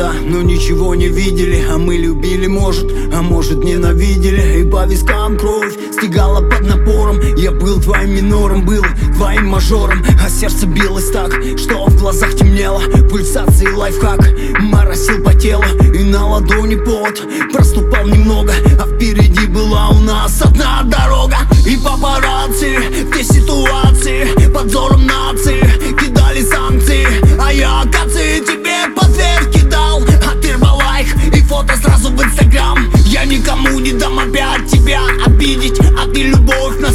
глаза, но ничего не видели. А мы любили, может, а может ненавидели. И по вискам кровь стегала под напором. Я был твоим минором, был твоим мажором. А сердце билось так, что в глазах темнело. Пульсации лайфхак моросил по телу. И на ладони пот проступал немного дам опять тебя обидеть. А ты любовь на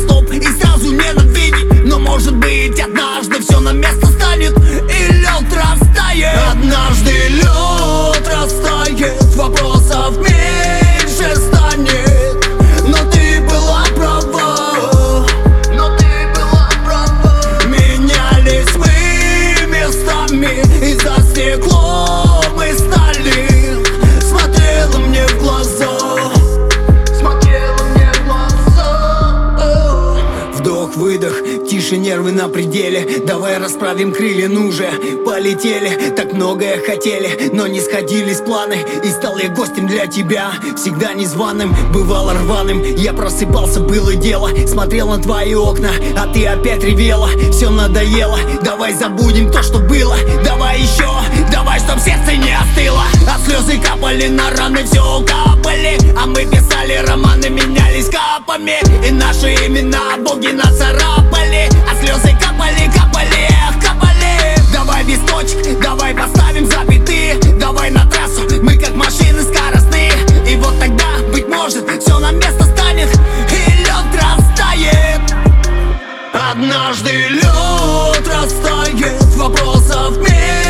выдох. Тише нервы на пределе. Давай расправим крылья, ну же. Полетели, так многое хотели Но не сходились планы. И стал я гостем для тебя Всегда незваным, бывало рваным Я просыпался, было дело. Смотрел на твои окна, а ты опять ревела. Все надоело, давай забудем то, что было. Давай еще, давай, чтоб сердце не остыло. От слез звезды капали на раны, все капали А мы писали романы, менялись капами. И наши имена боги нас царапали А слезы капали, капали, эх, капали. Давай без точек, давай поставим запятые Давай на трассу, мы как машины скоростные. И вот тогда, быть может, все на место станет И лед растает. Однажды лед растает Вопросов нет.